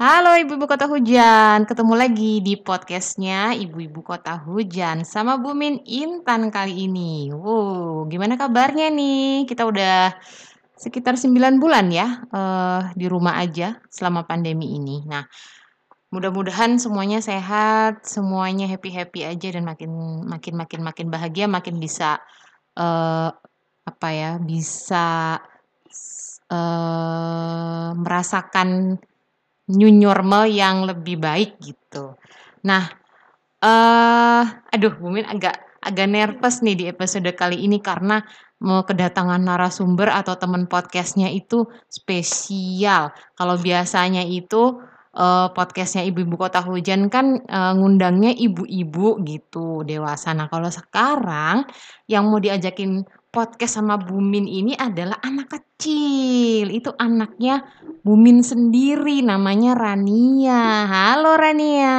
Halo Ibu-Ibu Kota Hujan, ketemu lagi di podcastnya Ibu-Ibu Kota Hujan sama Bumin Intan kali ini. Wow, gimana kabarnya nih? Kita udah sekitar 9 bulan ya uh, di rumah aja selama pandemi ini. Nah, mudah-mudahan semuanya sehat, semuanya happy-happy aja dan makin makin makin makin bahagia, makin bisa uh, apa ya, bisa uh, merasakan new normal yang lebih baik gitu. Nah, uh, aduh Bumin agak agak nervous nih di episode kali ini karena mau kedatangan narasumber atau teman podcastnya itu spesial. Kalau biasanya itu uh, podcastnya Ibu-Ibu Kota Hujan kan uh, ngundangnya ibu-ibu gitu dewasa. Nah kalau sekarang yang mau diajakin podcast sama Bumin ini adalah anak kecil. Itu anaknya Bumin sendiri namanya Rania. Halo Rania.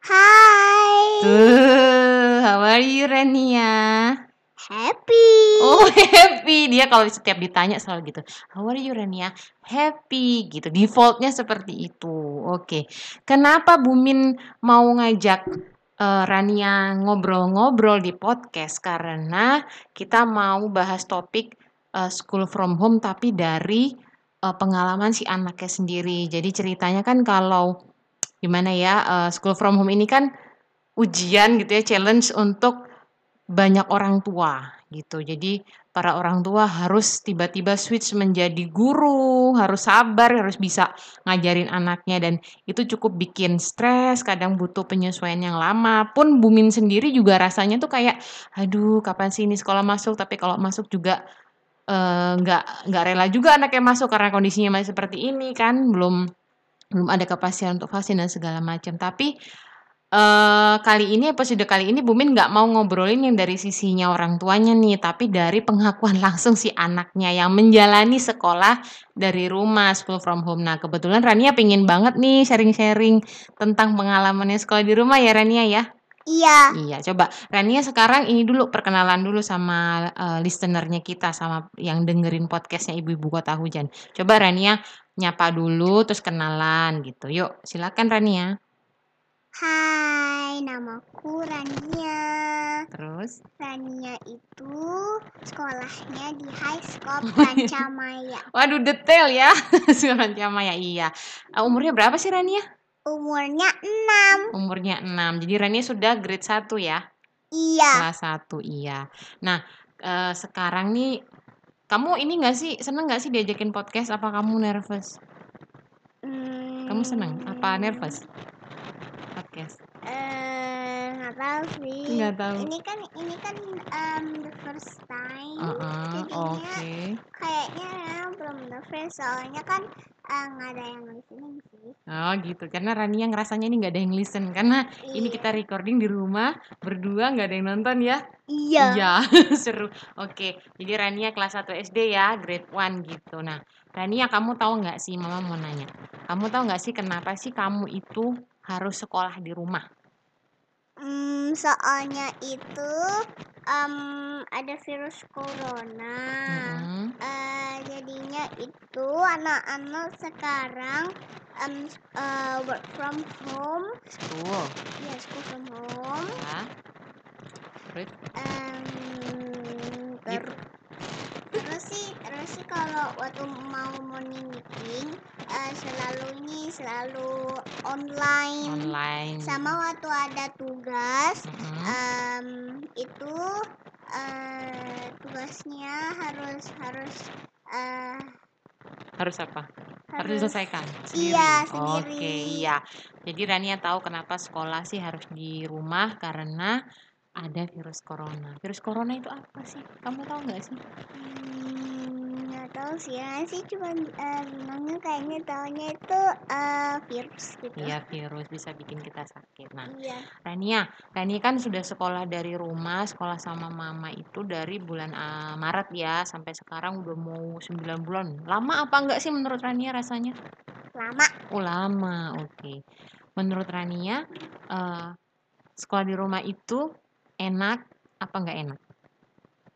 Hai. Tuh, how are you Rania? Happy. Oh, happy. Dia kalau setiap ditanya selalu gitu. How are you Rania? Happy gitu. Defaultnya seperti itu. Oke. Kenapa Bumin mau ngajak uh, Rania ngobrol-ngobrol di podcast karena kita mau bahas topik uh, school from home tapi dari uh, pengalaman si anaknya sendiri. Jadi ceritanya kan kalau gimana ya uh, school from home ini kan ujian gitu ya challenge untuk banyak orang tua gitu. Jadi para orang tua harus tiba-tiba switch menjadi guru, harus sabar, harus bisa ngajarin anaknya dan itu cukup bikin stres, kadang butuh penyesuaian yang lama. Pun Bumin sendiri juga rasanya tuh kayak, aduh kapan sih ini sekolah masuk, tapi kalau masuk juga uh, nggak nggak rela juga anaknya masuk karena kondisinya masih seperti ini kan, belum belum ada kepastian untuk vaksin dan segala macam. Tapi Uh, kali ini episode kali ini Bumin nggak mau ngobrolin yang dari sisinya orang tuanya nih, tapi dari pengakuan langsung si anaknya yang menjalani sekolah dari rumah school from home. Nah kebetulan Rania pengen banget nih sharing-sharing tentang pengalamannya sekolah di rumah ya Rania ya. Iya. Iya, coba Rania sekarang ini dulu perkenalan dulu sama uh, listenernya kita sama yang dengerin podcastnya Ibu-Ibu Kota Hujan. Coba Rania nyapa dulu terus kenalan gitu. Yuk, silakan Rania. Hai, namaku Rania. Terus? Rania itu sekolahnya di High School Rancamaya. Waduh, detail ya. Sekolah Rancamaya, iya. Uh, umurnya berapa sih Rania? Umurnya 6. Umurnya 6. Jadi Rania sudah grade 1 ya? Iya. Kelas 1, iya. Nah, uh, sekarang nih kamu ini nggak sih seneng nggak sih diajakin podcast? Apa kamu nervous? Hmm, Kamu seneng? Apa nervous? Podcast. Eh, nggak tahu sih. Nggak tahu. Ini kan ini kan um, the first time. Uh -uh, Oke. kayaknya belum the first soalnya kan eh, nggak ada yang listening sih. Oh gitu, karena Rania ngerasanya ini nggak ada yang listen karena ini Iya. kita recording di rumah berdua nggak ada yang nonton ya. Iya. Iya, seru. Oke, jadi Rania kelas 1 SD ya, grade 1 gitu. Nah, Rania kamu tahu nggak sih, Mama mau nanya. Kamu tahu nggak sih kenapa sih kamu itu harus sekolah di rumah? Hmm, soalnya itu em, ada virus corona. Mm-mm. Eh, jadinya itu anak-anak sekarang em, eh, work from home, School, ya school from home. ya. Terus, Gitu. terus sih terus sih kalau waktu mau morning meeting eh, selalu ini selalu online. online. Sama waktu ada tugas Mm-mm. em, itu eh, tugasnya harus harus eh, Harus apa? Harus harus diselesaikan sendiri. Iya, Oke, sendiri. iya. Jadi Rania tahu kenapa sekolah sih harus di rumah karena ada virus corona. Virus corona itu apa sih? Kamu tahu nggak sih? Hmm, tahu sih ya sih cuma eh, bilangnya kayaknya taunya itu eh, virus gitu. Iya, virus bisa bikin kita sakit. Nah, Iya. Rania, Rania kan sudah sekolah dari rumah, sekolah sama mama itu dari bulan ah, Maret ya, sampai sekarang udah mau 9 bulan. Lama apa enggak sih menurut Rania rasanya? Lama. Oh, lama. Oke. Menurut Rania, eh, sekolah di rumah itu enak apa enggak enak?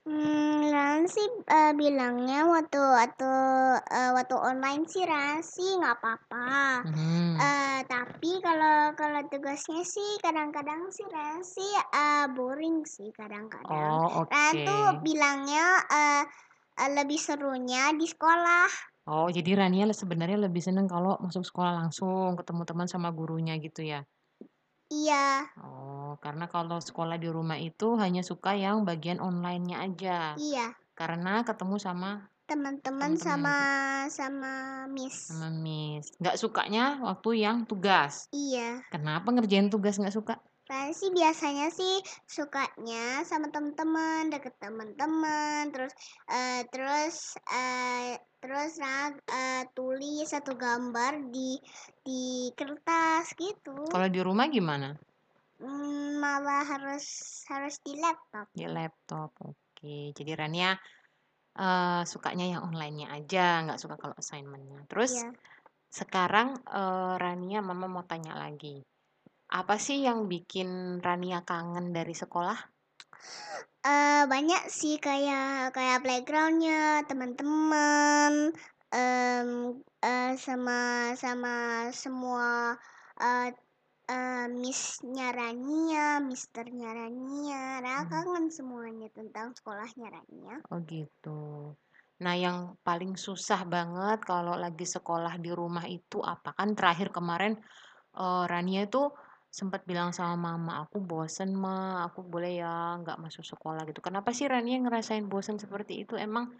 Hmm, Ran sih uh, bilangnya waktu waktu uh, waktu online sih Ran sih nggak apa-apa. Hmm. Uh, tapi kalau kalau tugasnya sih kadang-kadang sih Ran sih uh, boring sih kadang-kadang. Oh, oke. Ran tuh bilangnya uh, uh, lebih serunya di sekolah. Oh, jadi Rania sebenarnya lebih seneng kalau masuk sekolah langsung, ketemu teman sama gurunya gitu ya? Iya. Oh, karena kalau sekolah di rumah itu hanya suka yang bagian online-nya aja. Iya. Karena ketemu sama teman-teman sama sama miss. Sama miss. Nggak sukanya waktu yang tugas. Iya. Kenapa ngerjain tugas nggak suka? Saya sih biasanya sih sukanya sama teman-teman, deket teman-teman, terus uh, terus uh, terus uh, tulis satu gambar di di kertas gitu. Kalau di rumah gimana? Hmm, malah harus harus di laptop. Di laptop, oke. Jadi Rania uh, sukanya yang online-nya aja, nggak suka kalau assignment-nya. Terus yeah. sekarang uh, Rania, Mama mau tanya lagi apa sih yang bikin Rania kangen dari sekolah? Uh, banyak sih kayak kayak playgroundnya teman-teman um, uh, sama sama semua uh, uh, missnya Rania, misternya Rania, Rania hmm. kangen semuanya tentang sekolahnya Rania. Oh gitu. Nah yang paling susah banget kalau lagi sekolah di rumah itu apa kan terakhir kemarin uh, Rania itu sempat bilang sama mama, "Aku bosen ma, aku boleh ya nggak masuk sekolah gitu." Kenapa sih Rania ngerasain bosen seperti itu? Emang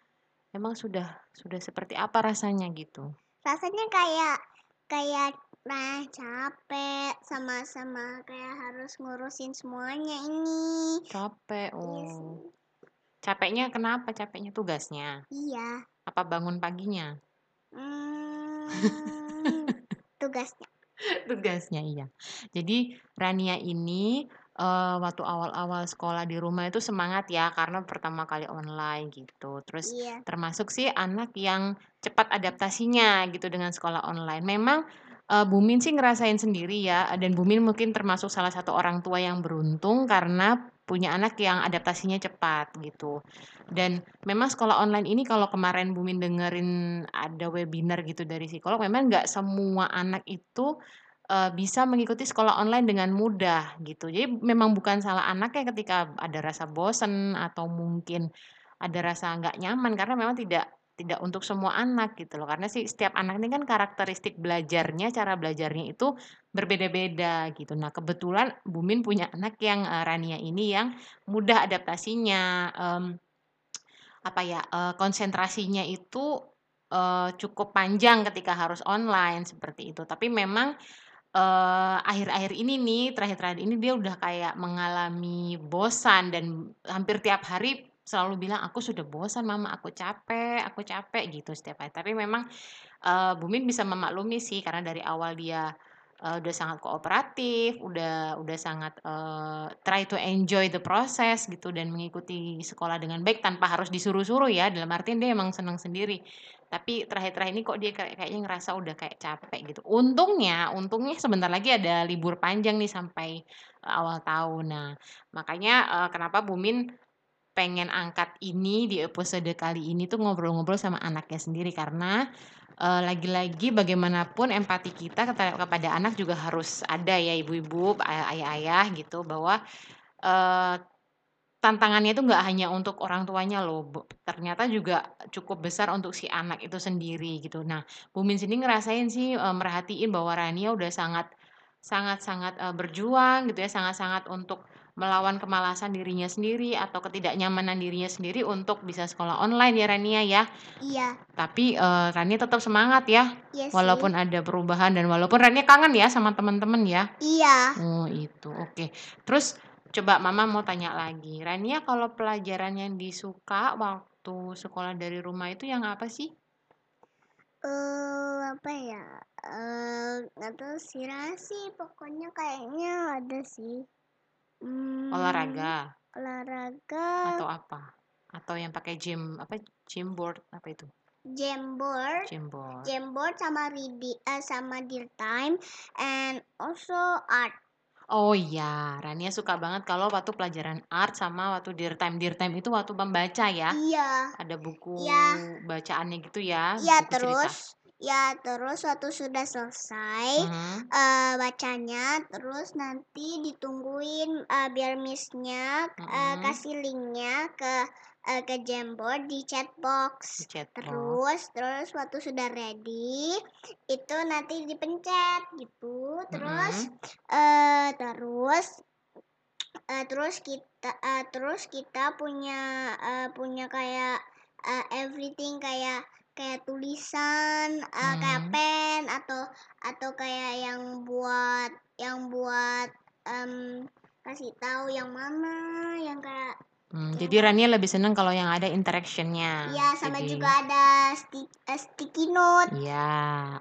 emang sudah sudah seperti apa rasanya gitu? Rasanya kayak kayak nah capek sama-sama kayak harus ngurusin semuanya ini. Capek, oh. Iya Capeknya kenapa? Capeknya tugasnya? Iya. Apa bangun paginya? Hmm, tugasnya. Tugasnya, iya. Jadi Rania ini, uh, waktu awal-awal sekolah di rumah itu semangat ya, karena pertama kali online gitu. Terus Iya. termasuk sih anak yang cepat adaptasinya gitu dengan sekolah online. Memang, uh, Bumin sih ngerasain sendiri ya, dan Bumin mungkin termasuk salah satu orang tua yang beruntung karena punya anak yang adaptasinya cepat gitu. Dan memang sekolah online ini kalau kemarin Bumin dengerin ada webinar gitu dari psikolog, memang nggak semua anak itu uh, bisa mengikuti sekolah online dengan mudah gitu. Jadi memang bukan salah anaknya ketika ada rasa bosen atau mungkin ada rasa nggak nyaman karena memang tidak tidak untuk semua anak gitu loh. Karena sih setiap anak ini kan karakteristik belajarnya, cara belajarnya itu berbeda-beda gitu. Nah, kebetulan Bumin punya anak yang uh, Rania ini yang mudah adaptasinya um, apa ya, uh, konsentrasinya itu uh, cukup panjang ketika harus online seperti itu. Tapi memang akhir-akhir uh, ini nih, terakhir-terakhir ini dia udah kayak mengalami bosan dan hampir tiap hari selalu bilang, "Aku sudah bosan mama, aku capek aku capek," gitu setiap hari. Tapi memang, uh, Bumin bisa memaklumi sih karena dari awal dia, uh, udah sangat kooperatif, udah udah sangat, uh, try to enjoy the process gitu dan mengikuti sekolah dengan baik tanpa harus disuruh-suruh ya, dalam artian dia emang senang sendiri. Tapi terakhir-terakhir ini kok dia kayak kayaknya ngerasa udah kayak capek gitu. Untungnya untungnya sebentar lagi ada libur panjang nih sampai, awal tahun. Nah, makanya, uh, kenapa Bumin pengen angkat ini di episode kali ini tuh ngobrol-ngobrol sama anaknya sendiri karena uh, lagi-lagi bagaimanapun empati kita kepada anak juga harus ada ya ibu-ibu, ayah-ayah gitu bahwa uh, tantangannya itu nggak hanya untuk orang tuanya loh, ternyata juga cukup besar untuk si anak itu sendiri gitu. Nah, Bumin sini ngerasain sih uh, merhatiin bahwa Rania udah sangat sangat-sangat uh, berjuang gitu ya, sangat-sangat untuk melawan kemalasan dirinya sendiri atau ketidaknyamanan dirinya sendiri untuk bisa sekolah online ya Rania ya. Iya. Tapi uh, Rania tetap semangat ya. Iya walaupun ada perubahan dan walaupun Rania kangen ya sama teman-teman ya. Iya. Oh, itu. Oke. Terus coba Mama mau tanya lagi. Rania kalau pelajaran yang disuka waktu sekolah dari rumah itu yang apa sih? Eh, uh, apa ya? Eh, uh, nggak tahu sih, sih. Pokoknya kayaknya ada sih. Hmm, Olahraga olahraga atau apa? Atau yang pakai gym apa gym board apa itu? Jamboard, Gym board. sama reading uh, sama deal time and also art. Oh iya, Rania suka banget kalau waktu pelajaran art sama waktu dear time. Dear time itu waktu membaca ya? Iya. Ada buku Iya. bacaannya gitu ya, Iya, buku cerita. Terus ya terus waktu sudah selesai Mhm. eh, bacanya, terus nanti ditungguin eh, biar missnya eh, Mhm. kasih linknya ke eh, ke Jamboard di chat Di box. chat box. Terus terus waktu sudah ready itu nanti dipencet gitu. Terus Mhm. eh terus eh, terus kita eh, terus kita punya eh, punya kayak eh, everything kayak kayak tulisan kayak Hmm. pen atau atau kayak yang buat yang buat em, kasih tahu yang mana yang kayak Hmm, yang jadi Rania lebih seneng kalau yang ada interaction-nya. ya sama Jadi juga ada sti- eh, sticky note Iya,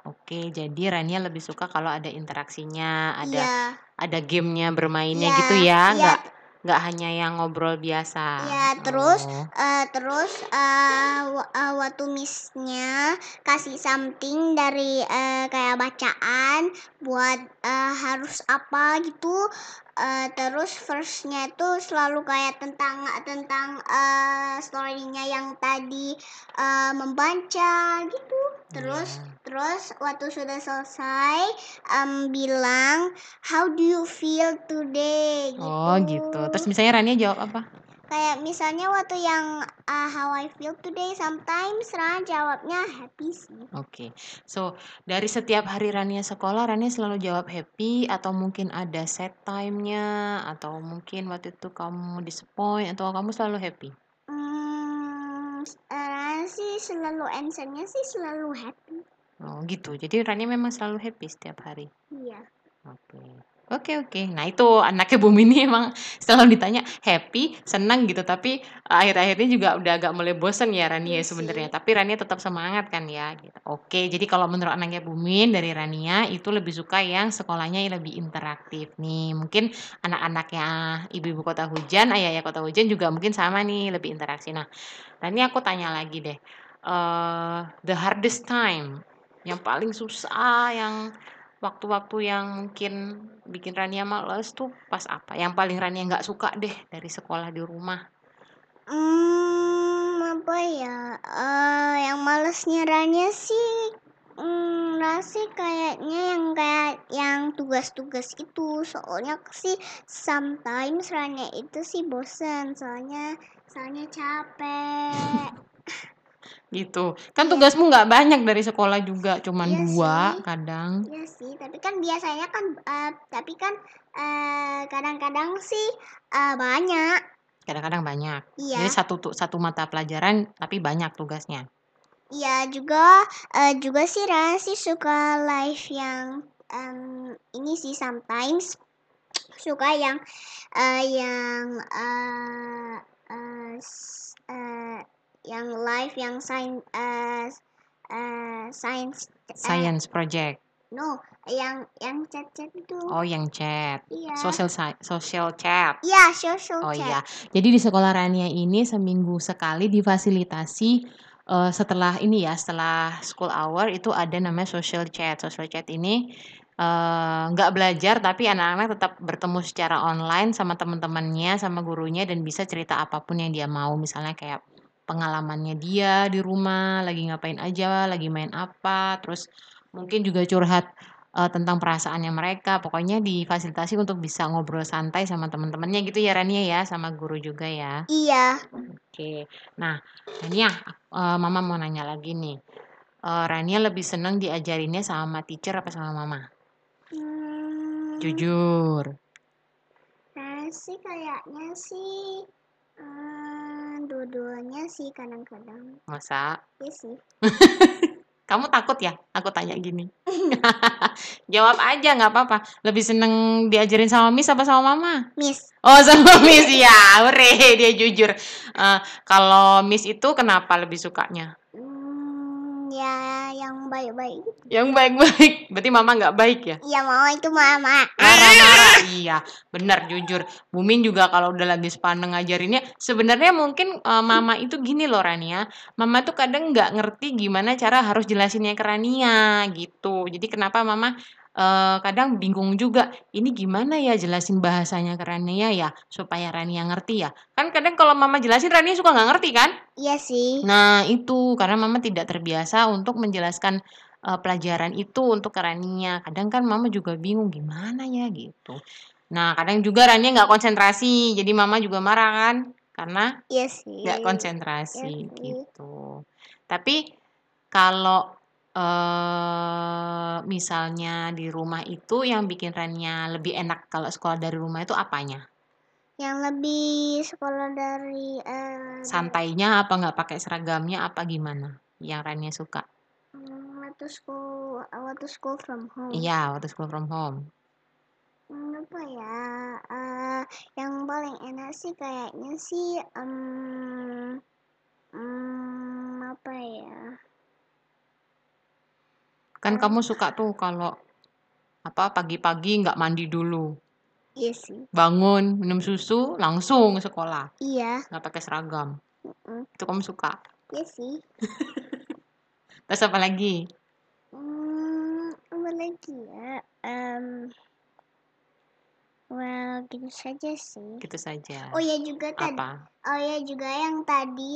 oke. Jadi Rania lebih suka kalau ada interaksinya, ada iya ada gamenya bermainnya iya gitu ya, iya nggak nggak hanya yang ngobrol biasa. Ya, terus Oh, eh, terus eh, wa- eh, waktu missnya kasih something dari eh, kayak bacaan buat eh, harus apa gitu. Eh, terus firstnya itu selalu kayak tentang tentang eh, storynya yang tadi eh, membaca gitu. Terus iya. terus waktu sudah selesai em, bilang how do you feel today Oh gitu. gitu. Terus misalnya Rania jawab apa? Kayak misalnya waktu yang uh, how I feel today sometimes Ran jawabnya happy sih. Oke. So, dari setiap hari Rania sekolah, Rania selalu jawab happy atau mungkin ada set time-nya atau mungkin waktu itu kamu disappoint atau kamu selalu happy? Hmm, Ran sih selalu answernya sih selalu happy. Oh gitu. Jadi Rania memang selalu happy setiap hari. Iya. Oke. Oke oke. Nah itu anaknya Bumi ini emang selalu ditanya happy, senang gitu. Tapi akhir-akhirnya juga udah agak mulai bosen ya Rania Iya sebenarnya. Tapi Rania tetap semangat kan ya. Gitu. Oke. Jadi kalau menurut anaknya Bumin dari Rania itu lebih suka yang sekolahnya yang lebih interaktif nih. Mungkin anak-anaknya ibu-ibu kota hujan, ayah-ayah kota hujan juga mungkin sama nih lebih interaksi. Nah, Rania aku tanya lagi deh. eh the hardest time yang paling susah yang waktu-waktu yang mungkin bikin Rania males tuh pas apa? Yang paling Rania nggak suka deh dari sekolah di rumah. Hmm, apa ya? Eh, yang malesnya Rania sih Hmm, sih kayaknya yang kayak yang tugas-tugas itu soalnya sih sometimes Rania itu sih bosen soalnya soalnya capek Gitu. Kan tugasmu nggak banyak dari sekolah juga, cuman Iya dua sih. kadang. Iya sih, tapi kan biasanya kan, eh, tapi kan eh, kadang-kadang sih eh, banyak. Kadang-kadang banyak. Iya, Jadi satu tu- satu mata pelajaran tapi banyak tugasnya. iya juga, eh, juga sih Rana sih suka live yang em, ini sih sometimes suka yang eh, yang eh, s- eh, yang live yang sains eh, eh, science eh, Science project. no yang yang chat-chat itu. Oh, yang chat. Iya. Social social chat. Iya, social Oh chat. iya, jadi di sekolah Rania ini seminggu sekali difasilitasi eh, setelah ini ya, setelah school hour itu ada namanya social chat. Social chat ini nggak belajar tapi anak-anak tetap bertemu secara online sama teman-temannya, sama gurunya dan bisa cerita apa pun yang dia mau. Misalnya kayak pengalamannya dia di rumah, lagi ngapain aja, lagi main apa, terus mungkin juga curhat eh, tentang perasaannya mereka. Pokoknya difasilitasi untuk bisa ngobrol santai sama teman-temannya gitu ya Rania ya, sama guru juga ya. Iya. Oke. Nah, Rania, eh, Mama mau nanya lagi nih. Eh, Rania lebih seneng diajarinnya sama teacher apa sama Mama? Hmm, Jujur. Rana sih kayaknya sih eh, dua-duanya sih kadang-kadang. Masa? Iya sih. Kamu takut ya? Aku tanya gini. Jawab aja nggak apa-apa. Lebih seneng diajarin sama Miss apa sama Mama? Miss. Oh sama Miss ya, hore dia jujur. Eh, kalau Miss itu kenapa lebih sukanya? Hmm, ya yang baik-baik. Yang baik-baik. Berarti Mama nggak baik ya? Iya mau itu mama. Marah-marah. Iya, benar jujur. Bumin juga kalau udah lagi sepaneng ngajarinnya, sebenarnya mungkin eh, Mama itu gini loh Rania. Mama tuh kadang nggak ngerti gimana cara harus jelasinnya ke Rania gitu. Jadi kenapa Mama eee, kadang bingung juga, ini gimana ya jelasin bahasanya ke Rania ya, supaya Rania ngerti ya. Kan kadang kalau mama jelasin Rania suka nggak ngerti kan? Iya sih. Nah itu, karena mama tidak terbiasa untuk menjelaskan, eee, pelajaran itu untuk ke Rania. Kadang kan mama juga bingung, gimana ya gitu. Nah kadang juga Rania nggak konsentrasi, jadi mama juga marah kan, karena Iya sih. nggak Iya konsentrasi sih. gitu. Tapi kalau, eee, misalnya di rumah itu yang bikin Rania lebih enak kalau sekolah dari rumah itu apanya? Yang lebih sekolah dari, dari Santainya apa nggak pakai seragamnya apa gimana yang Rania suka? mmm, waktu school waktu school from home. Iya, waktu school from home. Apa ya, eee, yang paling enak sih kayaknya sih, mmm mmm, apa ya? Kan kamu suka tuh kalau, apa, pagi-pagi nggak mandi dulu. Iya sih. Bangun, minum susu, langsung sekolah. Iya. Nggak pakai seragam. Mhm. Itu kamu suka? Iya sih. Terus apa lagi? Mmm, apa lagi ya, mmm well, gitu saja sih. Gitu saja. Oh ya juga tadi Apa? Oh ya juga yang tadi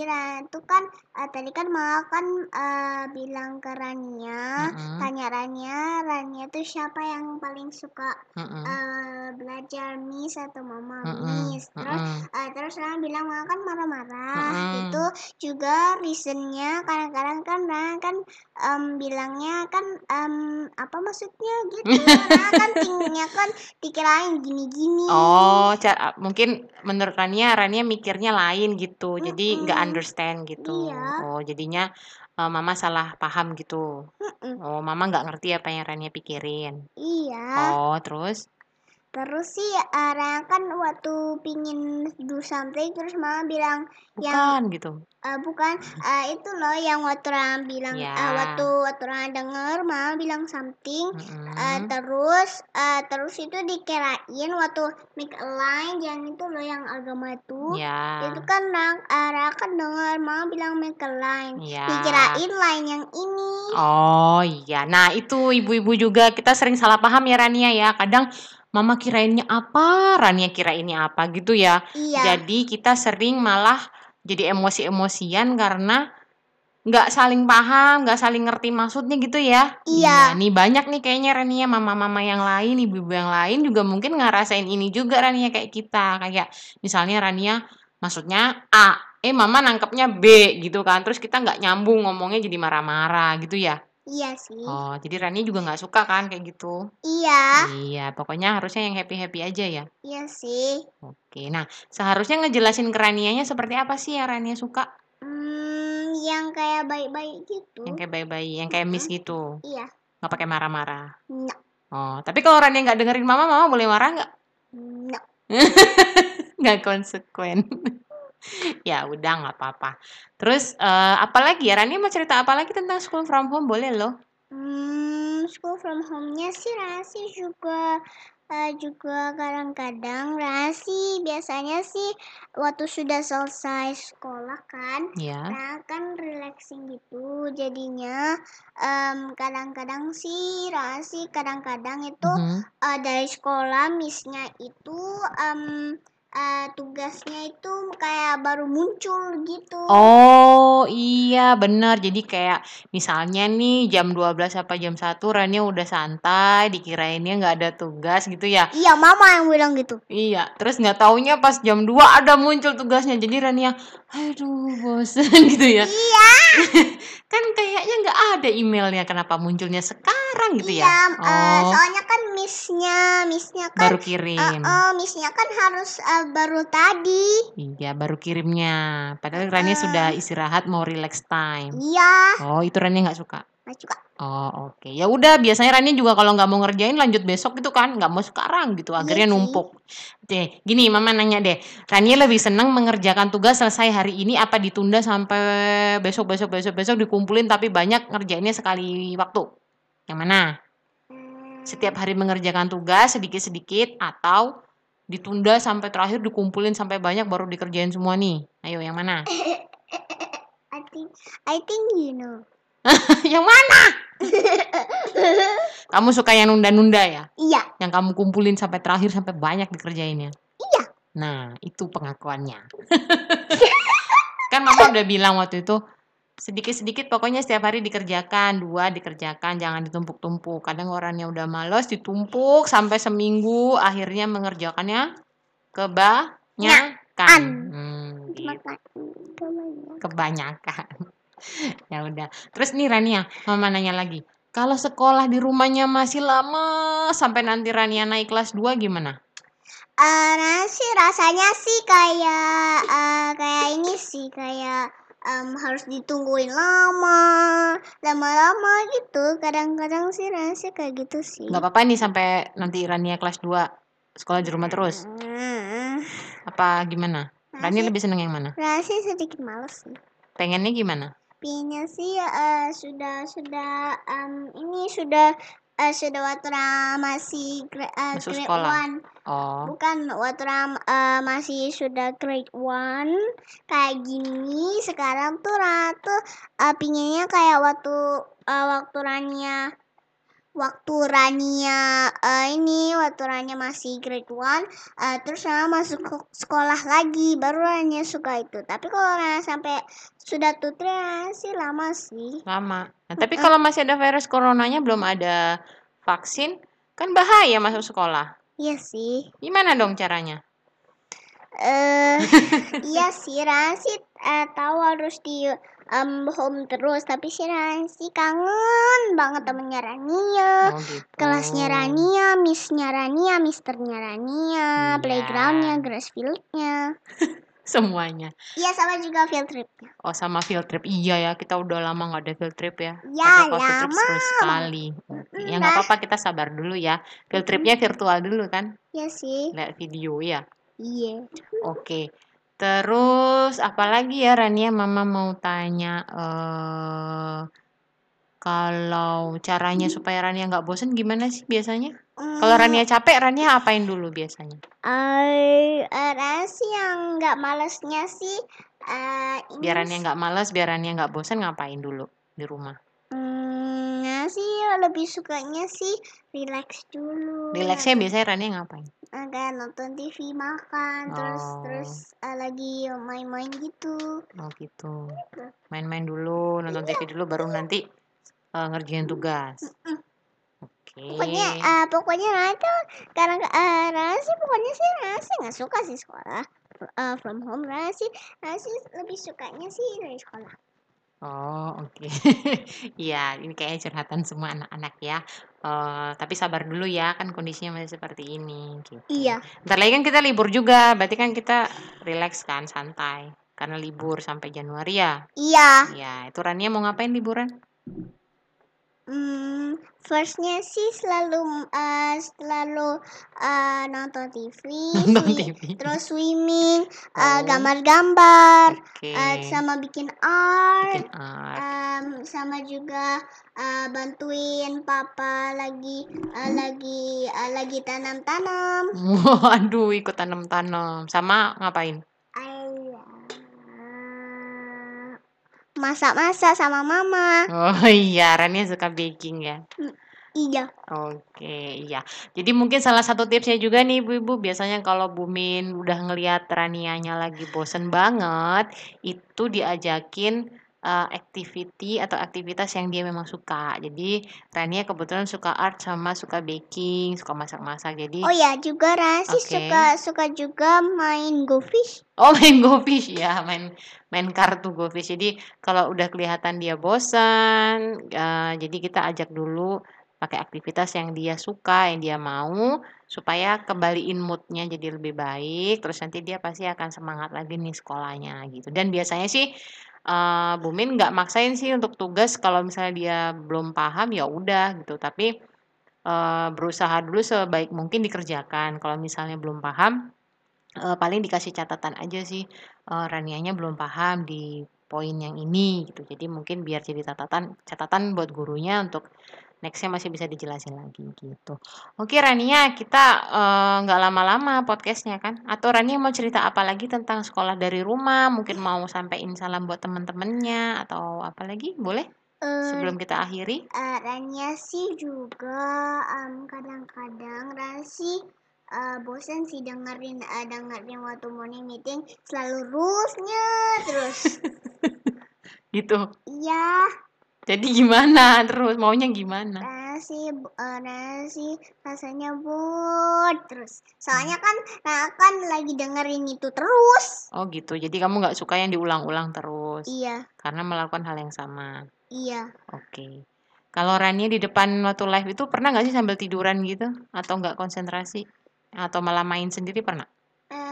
itu kan, eee, tadi kan Mama kan, eee, bilang ke Rania, Mhm. tanya Rania, Rania tuh siapa yang paling suka, Mhm. eee, belajar Miss atau Mama Mhm Miss. Terus, mhm. eee, terus Rania bilang Mama kan marah-marah, itu Mhm. juga reason-nya kadang-kadang kan Rania kan, mmm, bilangnya kan, mmm, apa maksudnya gitu, Rania kan think-nya kan dikirain gini-gini. Oh, mungkin menurut Rania, Rania mikirnya lain gitu, jadi nggak understand gitu. Iya. Oh, jadinya, eee, Mama salah paham gitu? Oh, Mama nggak ngerti apa yang Rania pikirin? Iya. Oh, terus? Terus sih, eee, Rania kan waktu pingin do something terus Mama bilang yang Bukan gitu? eee, bukan, eee, itu loh yang waktu Rania bilang eee, waktu Iya. waktu Rania denger Mama bilang something, eee, Mhm. terus eee, terus itu dikirain waktu make a line yang itu loh yang agama itu, itu Iya. kan Rania kan denger Mama bilang make a line, Iya. dikirain line yang ini. Oh, iya. Nah itu ibu-ibu juga kita sering salah paham ya Rania ya, kadang Mama kirainnya apa, Rania kirainnya apa gitu ya. Iya. Jadi kita sering malah jadi emosi-emosian karena nggak saling paham, nggak saling ngerti maksudnya gitu ya. Iya. nih banyak nih kayaknya Rania mama-mama yang lain, ibu-ibu yang lain juga mungkin ngerasain ini juga Rania kayak kita. Kayak misalnya Rania maksudnya A, eh mama nangkepnya B gitu kan, terus kita nggak nyambung ngomongnya jadi marah-marah gitu ya. Iya sih. Oh, jadi Rania juga nggak suka kan kayak gitu? Iya. Iya, pokoknya harusnya yang happy-happy aja ya? Iya sih. Oke, nah seharusnya ngejelasin ke Ranianya seperti apa sih yang Rania suka? Mmm, yang kayak baik-baik gitu. Yang kayak baik-baik, yang kayak Miss Mhm. gitu? Iya. Nggak pakai marah-marah? No. Oh, tapi kalau Rania nggak dengerin Mama, Mama boleh marah nggak? No. Nggak konsekuen. Ya udah nggak apa-apa. Terus, eee, apalagi ya, Rania mau cerita apa lagi tentang school from home? Boleh loh. Mmm, school from home-nya sih Rania sih juga, eee, juga kadang-kadang Rania sih biasanya sih waktu sudah selesai sekolah kan, Iya. Rania kan relaxing gitu jadinya, mmm, kadang-kadang sih Rania sih kadang-kadang itu, Mhm. eee, dari sekolah Miss-nya itu, mmm, eee, tugasnya itu kayak baru muncul gitu. Oh, iya bener. Jadi kayak misalnya nih jam 12 apa jam 1 Rania udah santai, dikirainnya nggak ada tugas gitu ya? Iya, Mama yang bilang gitu. Iya, terus nggak taunya pas jam 2 ada muncul tugasnya. Jadi Rania, aduh bosen gitu ya? Iya. Kan kayaknya nggak ada emailnya, kenapa munculnya sekarang gitu ya? Iya, eee, Oh. soalnya kan Miss-nya Miss-nya kan Baru kirim. heeh, Miss-nya kan harus, eee, baru tadi. Iya, baru kirimnya. Padahal Rania Heeh. sudah istirahat mau relax time. Iya. Oh, itu Rania nggak suka? Nggak suka. Oh, oke. Ya udah biasanya Rania juga kalau nggak mau ngerjain lanjut besok gitu kan, nggak mau sekarang gitu, Iya akhirnya sih. numpuk. Oke, gini Mama nanya deh, Rania lebih senang mengerjakan tugas selesai hari ini apa ditunda sampai besok besok besok besok dikumpulin tapi banyak ngerjainnya sekali waktu? Yang mana? Setiap Mmm. hari mengerjakan tugas sedikit-sedikit atau ditunda sampai terakhir dikumpulin sampai banyak baru dikerjain semua nih? Ayo yang mana? I think I think you know. Yang mana? Kamu suka yang nunda-nunda ya? Iya. Yang kamu kumpulin sampai terakhir sampai banyak dikerjainnya. Iya. Nah, itu pengakuannya. kan mama udah bilang waktu itu sedikit-sedikit pokoknya setiap hari dikerjakan, dua dikerjakan, jangan ditumpuk-tumpuk. Kadang orangnya udah males ditumpuk sampai seminggu akhirnya mengerjakannya kebanyakan. Hmm, gitu. Kebanyakan. ya udah. Terus nih Rania, mama nanya lagi. Kalau sekolah di rumahnya masih lama sampai nanti Rania naik kelas 2 gimana? Uh, nah sih rasanya sih kayak uh, kayak ini sih kayak um, harus ditungguin lama, lama-lama gitu. Kadang-kadang sih rasanya kayak gitu sih. Gak apa-apa nih sampai nanti Rania kelas 2 sekolah di rumah terus. Hmm. Apa gimana? Rania lebih seneng yang mana? Rasanya sedikit males sih. Pengennya gimana? Pinnya sih eh, sudah sudah em, ini sudah eh, sudah waktu masih gra- eh, Masuk grade sekolah. one. Oh, Bukan waktu Ra eh, masih sudah grade one kayak gini. Sekarang tuh Ra tuh eh, pinginnya kayak waktu eh, waktu Rania waktu Rania eh, ini waktu Rania masih grade one eh, terus Rania masuk ke sekolah lagi baru Rania suka itu. Tapi kalau Rania sampai sudah tutur Rania sih lama sih. lama. Nah, tapi kalau masih ada virus coronanya belum ada vaksin, kan bahaya masuk sekolah. Iya sih. Gimana dong caranya? Eh iya sih Rania sih eh, tahu harus di em, home terus tapi sih Rania sih kangen banget temennya Rania. Oh gitu. Kelasnya Rania, Missnya Rania, Misternya Rania, Iya. playgroundnya, grass fieldnya. Semuanya. Iya sama juga field tripnya. Oh sama field trip. Iya ya, kita udah lama nggak ada field trip ya. Ya, field trip lama. seru sekali. Oke, Ya nggak apa-apa kita sabar dulu ya. Field tripnya virtual dulu kan. Iya sih. Lihat video ya. Iya. Oke. Terus apalagi ya Rania Mama mau tanya eh kalau caranya supaya Rania nggak bosen gimana sih biasanya? Kalau Hmm, Rania capek, Rania apain dulu biasanya? eh, eh, Rania sih yang nggak malesnya sih eh ini Biar Rania nggak malas, biar Rania nggak bosen ngapain dulu di rumah? Sih lebih sukanya sih relax dulu. Rileksnya biasanya Rania ngapain? Kayak nonton TV, makan, terus Oh. terus eh, lagi main-main gitu. Oh gitu. Main-main dulu, nonton TV dulu, baru nanti eh, ngerjain tugas. Oke. Pokoknya eh, pokoknya Rania tuh karena eh, Rania sih pokoknya sih Rania sih nggak suka sih sekolah eh, from home. Rania sih Rania sih lebih sukanya sih dari sekolah. Oh, oke. Iya, ini kayaknya curhatan semua anak-anak ya. Eh, tapi sabar dulu ya, kan kondisinya masih seperti ini gitu. Iya. Bentar lagi kan kita libur juga, berarti kan kita relax kan, santai. Karena libur sampai Januari ya. Iya. Ya, itu Rania mau ngapain liburan? Hmm, firstnya sih selalu eh, selalu eh, nonton TV, Nonton TV. terus swimming, eh, Oh. gambar-gambar, Oke. eh, sama bikin art, Bikin art. em, sama juga eh, bantuin papa lagi eh, lagi eh, lagi tanam-tanam. Waduh, ikut tanam-tanam. Sama ngapain? Eh, Masak-masak sama mama. Oh iya, Rania suka baking ya. Iya. Oke, iya. Jadi mungkin salah satu tipsnya juga nih ibu-ibu, biasanya kalau Bumin udah ngelihat Ranianya lagi bosen banget, itu diajakin eh, activity atau aktivitas yang dia memang suka. Jadi Rania kebetulan suka art sama suka baking, suka masak-masak. Jadi Oh ya, juga Rasi Oke. suka suka juga main go fish. Oh main Go Fish ya, main main kartu Go Fish. Jadi kalau udah kelihatan dia bosan, eh, jadi kita ajak dulu pakai aktivitas yang dia suka, yang dia mau, supaya kembaliin moodnya jadi lebih baik. Terus nanti dia pasti akan semangat lagi nih sekolahnya gitu. Dan biasanya sih eh Bumin nggak maksain sih untuk tugas kalau misalnya dia belum paham ya udah gitu. Tapi eh, berusaha dulu sebaik mungkin dikerjakan. Kalau misalnya belum paham, eh, paling dikasih catatan aja sih eh, Ranianya belum paham di poin yang ini gitu. Jadi mungkin biar jadi catatan catatan buat gurunya untuk nextnya masih bisa dijelasin lagi gitu. Oke Rania, kita eh, nggak lama-lama podcastnya kan? Atau Rania mau cerita apa lagi tentang sekolah dari rumah? Mungkin mau sampaikan salam buat temen-temennya atau apa lagi? Boleh? Eh, sebelum kita akhiri? eh, Rania sih juga em, kadang-kadang Rania sih eh, bosan sih dengerin eh, dengerin waktu morning meeting selalu rulesnya terus. Gitu. Iya, Jadi gimana terus? Maunya gimana? Eh, Rania sih rasanya bored terus. Soalnya kan Rania kan lagi dengerin itu terus. Oh gitu. Jadi kamu nggak suka yang diulang-ulang terus Iya, karena melakukan hal yang sama. iya. Oke. Kalau Rania di depan waktu live itu pernah nggak sih sambil tiduran gitu? Atau nggak konsentrasi? Atau malah main sendiri pernah?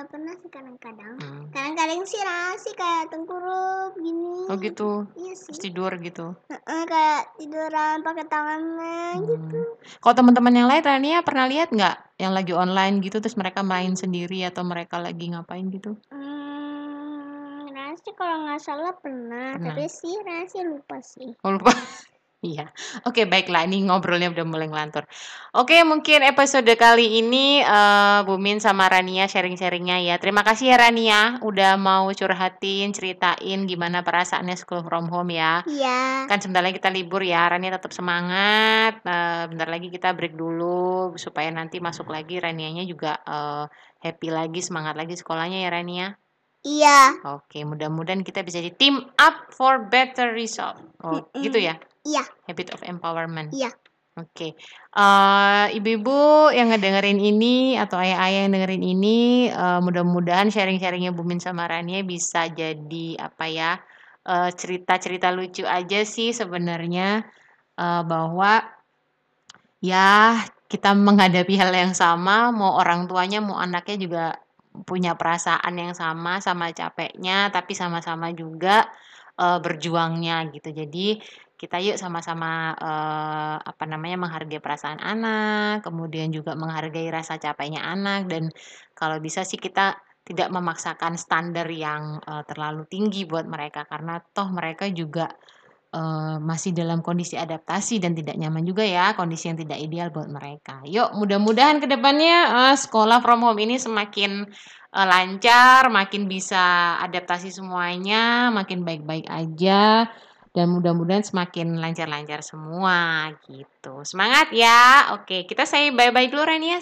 Pernah sih kadang-kadang. Hmm. Kadang-kadang sih Rania sih kayak tengkurap gini. Oh gitu. Iya Terus sih. tidur gitu. Heeh, kayak tiduran pakai tangannya gitu. Hmm. Kalau teman-teman yang lain Rania pernah lihat nggak yang lagi online gitu terus mereka main sendiri atau mereka lagi ngapain gitu? Hmm, Rasi kalau nggak salah pernah, Pernah. tapi sih Rasi lupa sih. Oh lupa. Iya. Oke, baiklah. Ini ngobrolnya udah mulai ngelantur. Oke, mungkin episode kali ini eh Bumin sama Rania sharing-sharingnya ya. Terima kasih ya Rania udah mau curhatin, ceritain gimana perasaannya school from home ya. Iya. Kan sebentar lagi kita libur ya. Rania tetap semangat. Eh, bentar lagi kita break dulu supaya nanti masuk lagi Ranianya juga eh, happy lagi, semangat lagi sekolahnya ya Rania. Iya. Oke, mudah-mudahan kita bisa di team up for better result. Oh, Mm-mm. gitu ya. Iya. Habit of empowerment. Iya. Oke. Eh, ibu-ibu yang ngedengerin ini atau ayah-ayah yang dengerin ini eh, mudah-mudahan sharing-sharingnya Bumin sama Rania bisa jadi apa ya? eh, cerita-cerita lucu aja sih sebenarnya eh, bahwa ya kita menghadapi hal yang sama, mau orang tuanya, mau anaknya juga punya perasaan yang sama, sama capeknya, tapi sama-sama juga eh, berjuangnya gitu. Jadi kita yuk sama-sama eh, apa namanya menghargai perasaan anak, kemudian juga menghargai rasa capeknya anak dan kalau bisa sih kita tidak memaksakan standar yang eh, terlalu tinggi buat mereka karena toh mereka juga eh, masih dalam kondisi adaptasi dan tidak nyaman juga ya kondisi yang tidak ideal buat mereka. Yuk mudah-mudahan ke depannya eh, sekolah from home ini semakin eh, lancar, makin bisa adaptasi semuanya, makin baik-baik aja dan mudah-mudahan semakin lancar-lancar semua gitu. Semangat ya. Oke, kita say bye-bye dulu Rania.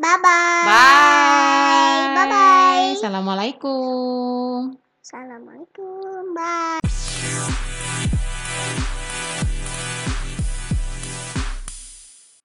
Bye-bye. Bye. Bye-bye. Assalamualaikum. Assalamualaikum. Bye.